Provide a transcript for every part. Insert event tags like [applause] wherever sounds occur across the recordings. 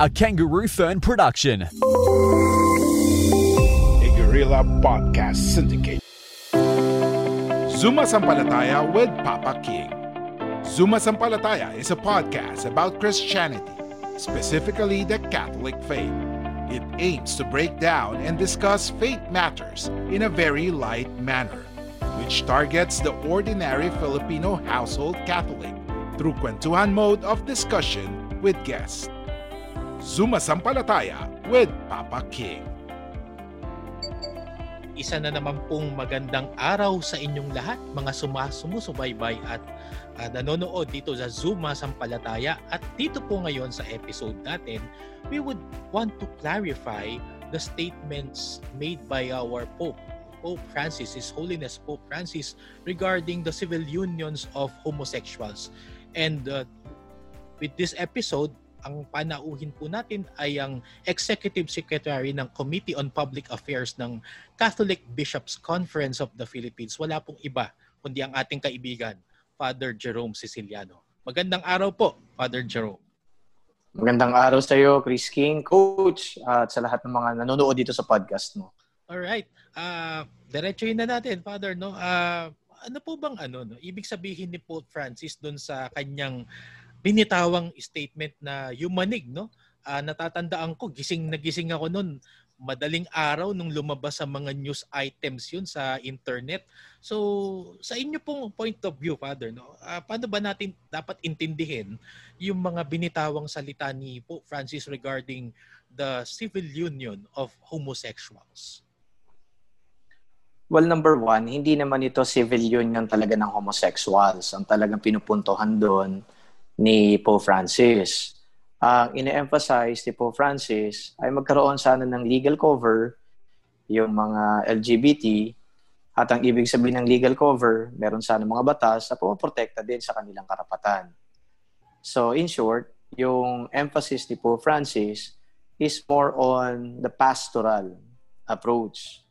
A Kangaroo Fern production. A Guerrilla Podcast Syndicate. Zuma Sampalataya with Papa King. Zuma Sampalataya is a podcast about Christianity, specifically the Catholic faith. It aims to break down and discuss faith matters in a very light manner, which targets the ordinary Filipino household Catholic through kwentuhan mode of discussion with guests. Zuma Sampalataya with Papa King. Isa na naman pong magandang araw sa inyong lahat, mga sumasumusubaybay at uh, nanonood dito sa Zuma Sampalataya. At dito po ngayon sa episode natin, we would want to clarify the statements made by our Pope, Pope Francis, His Holiness Pope Francis, regarding the civil unions of homosexuals. And uh, with this episode, ang panauhin po natin ay ang Executive Secretary ng Committee on Public Affairs ng Catholic Bishops Conference of the Philippines. Wala pong iba kundi ang ating kaibigan, Father Jerome Siciliano. Magandang araw po, Father Jerome. Magandang araw sa iyo, Chris King, Coach, at sa lahat ng mga nanonood dito sa podcast mo. All right. Uh, diretsuhin na natin, Father. No? Uh, ano po bang ano? No? Ibig sabihin ni Pope Francis doon sa kanyang binitawang statement na yumanig, no? Uh, natatandaan ko, gising na gising ako noon, madaling araw nung lumabas sa mga news items yun sa internet. So, sa inyo pong point of view, Father, no? Uh, paano ba natin dapat intindihin yung mga binitawang salita ni Pope Francis regarding the civil union of homosexuals? Well, number one, hindi naman ito civil union talaga ng homosexuals. Ang talagang pinupuntohan doon ni Pope Francis. Ang uh, ine-emphasize ni Pope Francis ay magkaroon sana ng legal cover yung mga LGBT at ang ibig sabihin ng legal cover, meron sana mga batas na pumoprotekta din sa kanilang karapatan. So in short, yung emphasis ni Pope Francis is more on the pastoral approach,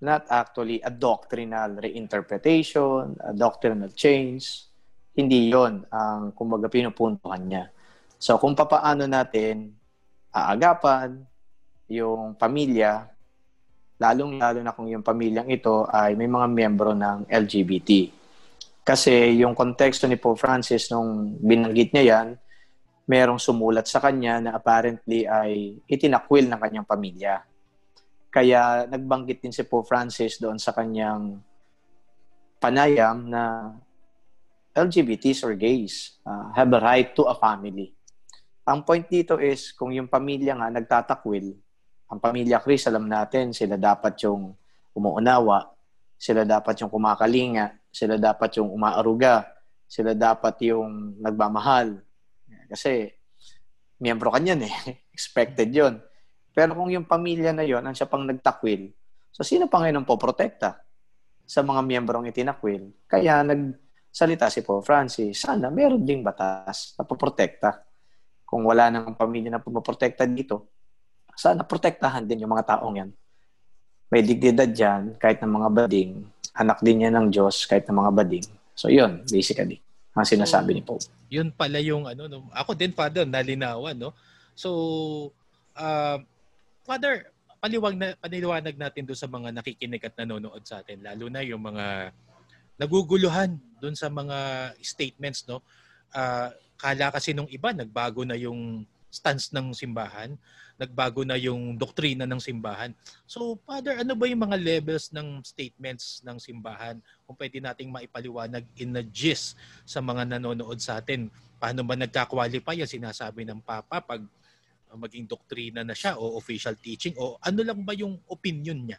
not actually a doctrinal reinterpretation, a doctrinal change, hindi yon ang kumbaga pinupuntuhan niya. So kung papaano natin aagapan yung pamilya, lalong-lalo na kung yung pamilyang ito ay may mga miyembro ng LGBT. Kasi yung konteksto ni Pope Francis nung binanggit niya yan, merong sumulat sa kanya na apparently ay itinakwil ng kanyang pamilya. Kaya nagbanggit din si Pope Francis doon sa kanyang panayam na LGBTs or gays uh, have a right to a family. Ang point dito is, kung yung pamilya nga nagtatakwil, ang pamilya Chris, alam natin, sila dapat yung umuunawa, sila dapat yung kumakalinga, sila dapat yung umaaruga, sila dapat yung nagmamahal. Kasi, miyembro kanyan eh. [laughs] Expected yon Pero kung yung pamilya na yon ang siya pang nagtakwil, so sino pa ngayon ang poprotekta sa mga miyembrong itinakwil? Kaya nag salita si Pope Francis, sana meron ding batas na poprotekta. Kung wala nang pamilya na pumoprotekta dito, sana protektahan din yung mga taong yan. May dignidad dyan, kahit ng mga bading, anak din yan ng Diyos, kahit ng mga bading. So yun, basically, ang sinasabi so, ni Pope. Yun pala yung ano, no? ako din, Father, nalinawan. No? So, uh, Father, paliwag na, paliwanag natin doon sa mga nakikinig at nanonood sa atin, lalo na yung mga naguguluhan doon sa mga statements no uh, kala kasi nung iba, nagbago na yung stance ng simbahan, nagbago na yung doktrina ng simbahan. So, Father, ano ba yung mga levels ng statements ng simbahan kung pwede nating maipaliwanag in a gist sa mga nanonood sa atin? Paano ba nagka-qualify yung sinasabi ng Papa pag maging doktrina na siya o official teaching o ano lang ba yung opinion niya?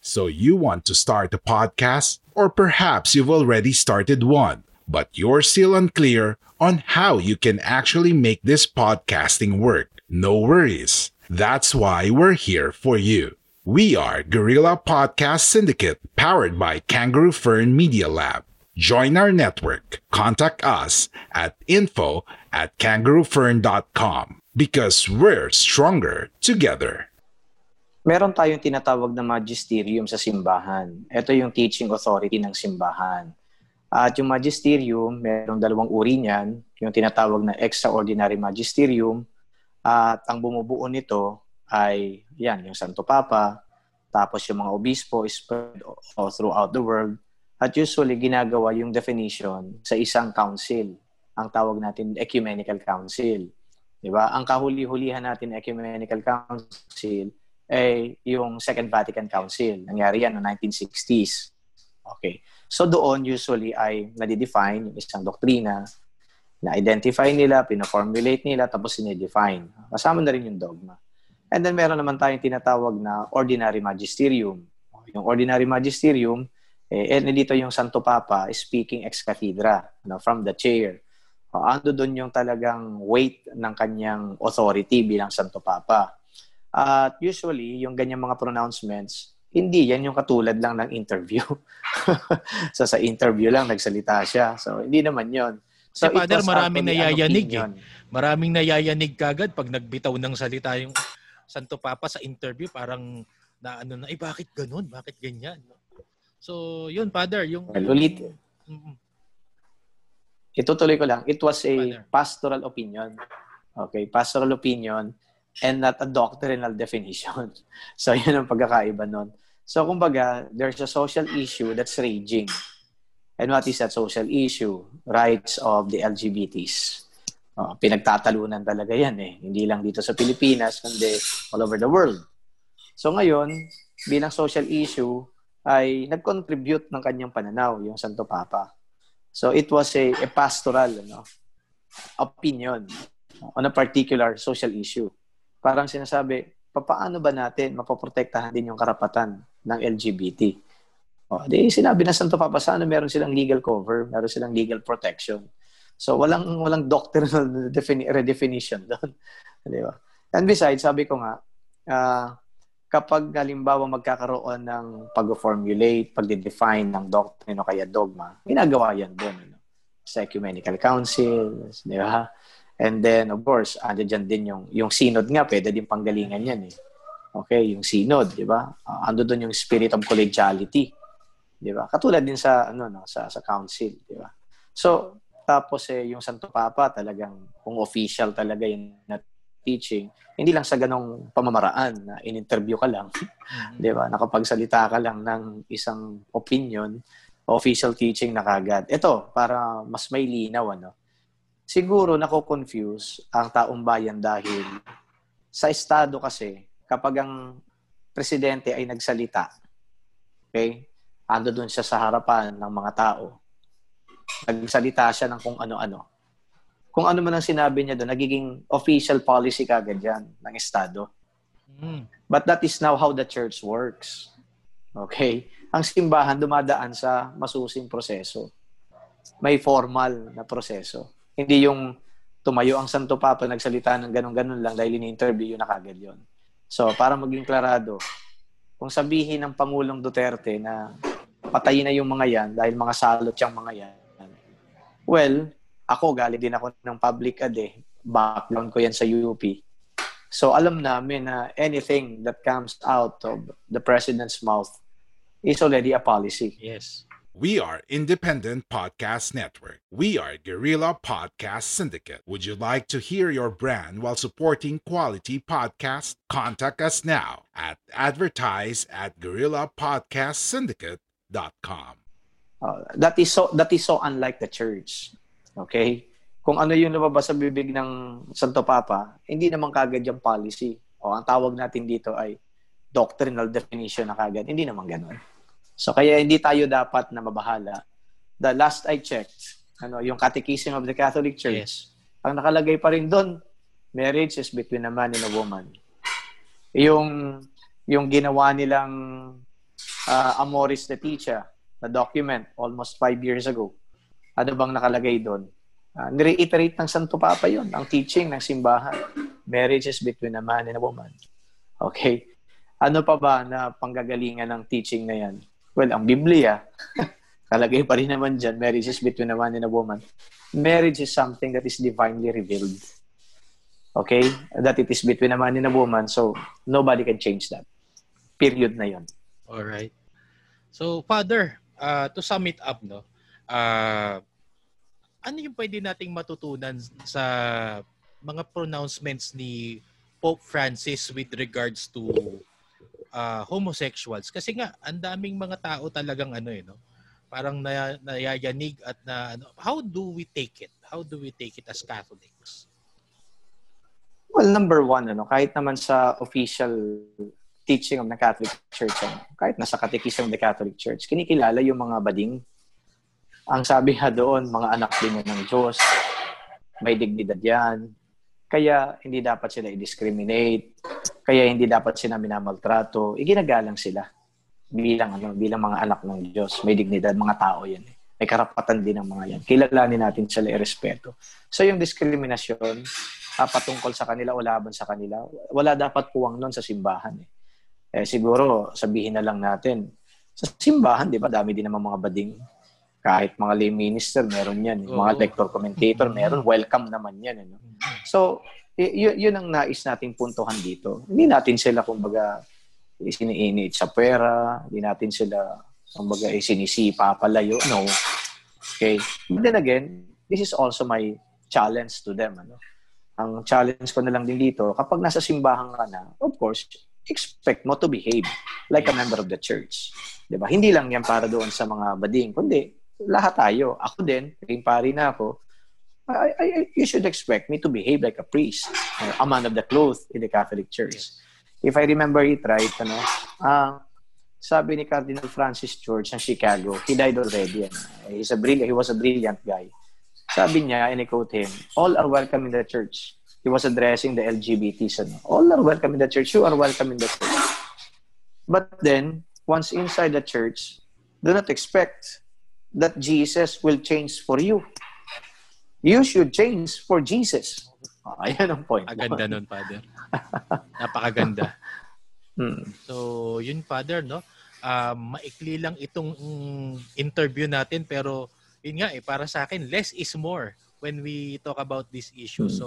So you want to start a podcast or perhaps you've already started one, but you're still unclear on how you can actually make this podcasting work. No worries. That's why we're here for you. We are Gorilla Podcast Syndicate powered by Kangaroo Fern Media Lab. Join our network. Contact us at info at kangaroofern.com because we're stronger together. Meron tayong tinatawag na magisterium sa simbahan. Ito yung teaching authority ng simbahan. At yung magisterium, merong dalawang uri niyan. Yung tinatawag na extraordinary magisterium. At ang bumubuo nito ay yan, yung Santo Papa, tapos yung mga obispo spread all throughout the world. At usually, ginagawa yung definition sa isang council. Ang tawag natin ecumenical council. Diba? Ang kahuli-hulihan natin ecumenical council ay yung Second Vatican Council. Nangyari yan noong 1960s. Okay. So doon usually ay nadidefine yung isang doktrina, na-identify nila, pina-formulate nila, tapos sinidefine. Kasama na rin yung dogma. And then meron naman tayong tinatawag na ordinary magisterium. Yung ordinary magisterium, eh, eh dito yung Santo Papa speaking ex cathedra, ano, from the chair. Uh, ando doon yung talagang weight ng kanyang authority bilang Santo Papa. At usually, yung ganyang mga pronouncements, hindi yan yung katulad lang ng interview. [laughs] so sa interview lang nagsalita siya. So hindi naman yon. So, si Father, maraming nayayanig eh. Maraming nayayanig kagad pag nagbitaw ng salita yung Santo Papa sa interview. Parang na ano na, eh bakit ganun? Bakit ganyan? So yun, Father, yung... Well, ulit. Mm-hmm. Itutuloy ko lang. It was a Father. pastoral opinion. Okay, pastoral opinion and not a doctrinal definition. [laughs] So, yun ang pagkakaiba nun. So, kumbaga, there's a social issue that's raging. And what is that social issue? Rights of the LGBTs. Uh, pinagtatalunan talaga yan eh. Hindi lang dito sa Pilipinas, kundi all over the world. So ngayon, bilang social issue, ay nag-contribute ng kanyang pananaw, yung Santo Papa. So it was a, a pastoral ano, opinion on a particular social issue parang sinasabi, paano ba natin mapoprotektahan din yung karapatan ng LGBT? O, di sinabi na Santo Papa, sana meron silang legal cover, meron silang legal protection. So, walang, walang doctrinal [laughs] defini- redefinition doon. [laughs] Di ba? And besides, sabi ko nga, uh, kapag halimbawa magkakaroon ng pag-formulate, pag-define ng doctrine o kaya dogma, ginagawa yan doon. Ano? Sa ecumenical councils, di ba? And then, of course, andyan dyan din yung, yung synod nga, pwede din panggalingan yan eh. Okay, yung synod, di ba? Uh, ando doon yung spirit of collegiality. Di ba? Katulad din sa, ano, no, sa, sa council, di ba? So, tapos eh, yung Santo Papa talagang, kung official talaga yung na teaching, hindi lang sa ganong pamamaraan na in-interview ka lang, mm-hmm. di ba? Nakapagsalita ka lang ng isang opinion, official teaching na kagad. Ito, para mas may linaw, ano? Siguro nako-confuse ang taong bayan dahil sa estado kasi, kapag ang presidente ay nagsalita, okay, ando doon siya sa harapan ng mga tao, nagsalita siya ng kung ano-ano. Kung ano man ang sinabi niya doon, nagiging official policy kagad yan ng estado. Mm. But that is now how the church works. Okay? Ang simbahan dumadaan sa masusing proseso. May formal na proseso. Hindi yung tumayo ang Santo Papa, nagsalita ng ganun-ganun lang dahil ini-interview yun na kagad yun. So, para maging klarado, kung sabihin ng Pangulong Duterte na patayin na yung mga yan dahil mga salot yung mga yan, well, ako, galing din ako ng public ad eh. Background ko yan sa UP. So, alam namin na anything that comes out of the President's mouth is already a policy. Yes. We are Independent Podcast Network. We are Guerrilla Podcast Syndicate. Would you like to hear your brand while supporting quality podcasts? Contact us now at advertise at guerrillapodcastsyndicate.com. Uh, that is so that is so unlike the church. Okay? kung ano yung lumabas sa bibig ng Santo Papa, hindi naman kagad yung policy. O ang tawag natin dito ay doctrinal definition na kagad. Hindi naman ganun. So kaya hindi tayo dapat na mabahala. The last I checked, ano, yung Catechism of the Catholic Church, yes. ang nakalagay pa rin doon, marriage is between a man and a woman. Yung yung ginawa nilang uh, Amoris Laetitia na document almost five years ago. Ano bang nakalagay doon? Uh, nireiterate ng Santo Papa yon ang teaching ng simbahan. Marriage is between a man and a woman. Okay? Ano pa ba na panggagalingan ng teaching na yan? Well, ang Biblia, [laughs] kalagay pa rin naman dyan, marriage is between a man and a woman. Marriage is something that is divinely revealed. Okay? That it is between a man and a woman, so nobody can change that. Period na yon. All right. So, Father, uh, to sum it up, no, uh, ano yung pwede nating matutunan sa mga pronouncements ni Pope Francis with regards to uh, homosexuals? Kasi nga, ang daming mga tao talagang ano eh, no? parang na, nayayanig at na ano, how do we take it? How do we take it as Catholics? Well, number one, ano, kahit naman sa official teaching of the Catholic Church, ano, kahit nasa Catechism of the Catholic Church, kinikilala yung mga bading ang sabi nga doon, mga anak din ng Diyos, may dignidad yan, kaya hindi dapat sila i-discriminate, kaya hindi dapat sila minamaltrato, iginagalang sila bilang ano bilang mga anak ng Diyos, may dignidad, mga tao yan. Eh. May karapatan din ng mga yan. Kilalanin natin sila i-respeto. So yung diskriminasyon, uh, patungkol sa kanila o laban sa kanila, wala dapat puwang nun sa simbahan. Eh. eh siguro, sabihin na lang natin, sa simbahan, di ba, dami din naman mga bading kahit mga lay minister, meron yan. Oh. Mga lector commentator, meron. Welcome naman yan. Ano? So, y- yun ang nais nating puntuhan dito. Hindi natin sila, kumbaga, isiniinit sa pera. Hindi natin sila, kumbaga, isinisipa palayo. No. Okay. But then again, this is also my challenge to them. Ano? Ang challenge ko na lang din dito, kapag nasa simbahan ka na, of course, expect mo to behave like a member of the church. ba? Hindi lang 'yan para doon sa mga bading, kundi lahat tayo. Ako din, naging pari na ako. I, I, you should expect me to behave like a priest, or a man of the cloth in the Catholic Church. If I remember it right, ano, uh, sabi ni Cardinal Francis George ng Chicago, he died already. Ano, he's a brilliant, he was a brilliant guy. Sabi niya, and I quote him, all are welcome in the church. He was addressing the LGBTs. Ano, all are welcome in the church. You are welcome in the church. But then, once inside the church, do not expect that Jesus will change for you. You should change for Jesus. Oh, ayan ang point. Aganda nun, Father. Napakaganda. [laughs] Hmm. So, yun, Father, no? Um, maikli lang itong interview natin pero yun nga eh, para sa akin, less is more when we talk about this issue. Hmm. So,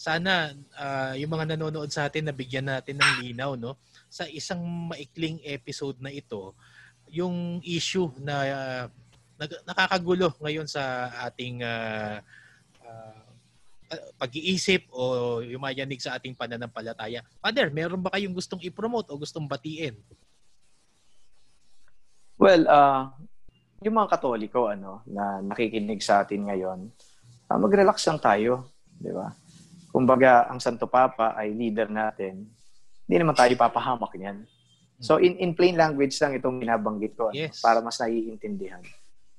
sana uh, yung mga nanonood sa atin, nabigyan natin ng linaw, no? Sa isang maikling episode na ito, yung issue na uh, nakakagulo ngayon sa ating uh, uh, pag-iisip o yumayanig sa ating pananampalataya. Father, meron ba kayong gustong i-promote o gustong batiin? Well, uh, yung mga katoliko ano, na nakikinig sa atin ngayon, uh, mag-relax lang tayo. Di ba? Kumbaga, ang Santo Papa ay leader natin. Hindi naman tayo papahamak niyan. So, in, in plain language lang itong binabanggit ko ano, yes. para mas naiintindihan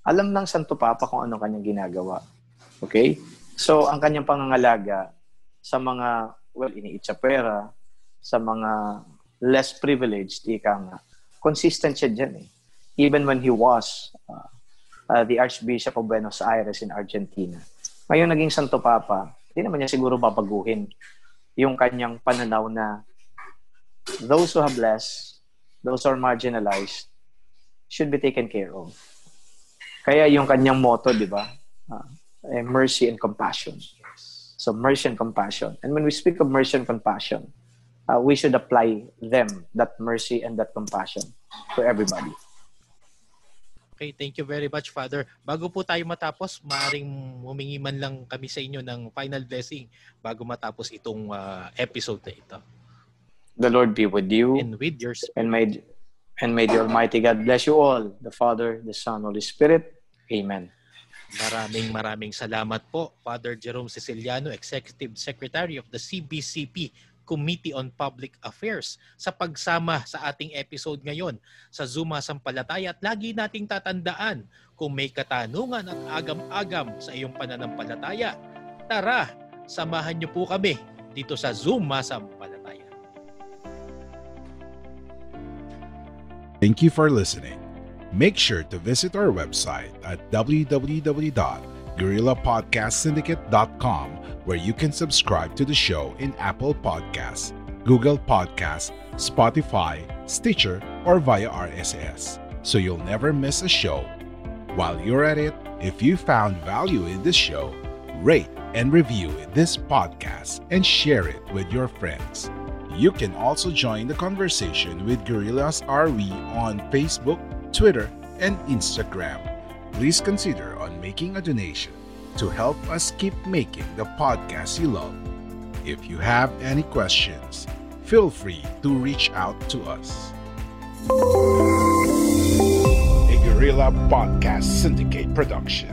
alam ng Santo Papa kung ano kanyang ginagawa. Okay? So, ang kanyang pangangalaga sa mga, well, iniit sa mga less privileged, ika nga, consistent siya dyan eh. Even when he was uh, uh, the Archbishop of Buenos Aires in Argentina. Ngayon naging Santo Papa, hindi naman niya siguro babaguhin yung kanyang pananaw na those who have less, those who are marginalized, should be taken care of. Kaya yung kanyang motto, di ba? Uh, eh, mercy and compassion. So mercy and compassion. And when we speak of mercy and compassion, uh, we should apply them, that mercy and that compassion to everybody. Okay, thank you very much, Father. Bago po tayo matapos, maaaring humingi man lang kami sa inyo ng final blessing bago matapos itong uh, episode na ito. The Lord be with you. And with your spirit. And may And may the Almighty God bless you all, the Father, the Son, Holy Spirit. Amen. Maraming maraming salamat po, Father Jerome Siciliano, Executive Secretary of the CBCP Committee on Public Affairs sa pagsama sa ating episode ngayon sa Zuma Sampalataya at lagi nating tatandaan kung may katanungan at agam-agam sa iyong pananampalataya, tara, samahan niyo po kami dito sa Zuma Sampalataya. Thank you for listening. Make sure to visit our website at www.gorillapodcastsyndicate.com where you can subscribe to the show in Apple Podcasts, Google Podcasts, Spotify, Stitcher, or via RSS, so you'll never miss a show. While you're at it, if you found value in this show, rate and review this podcast and share it with your friends. You can also join the conversation with Gorillas RV on Facebook, Twitter, and Instagram. Please consider on making a donation to help us keep making the podcast you love. If you have any questions, feel free to reach out to us. A Gorilla Podcast Syndicate production.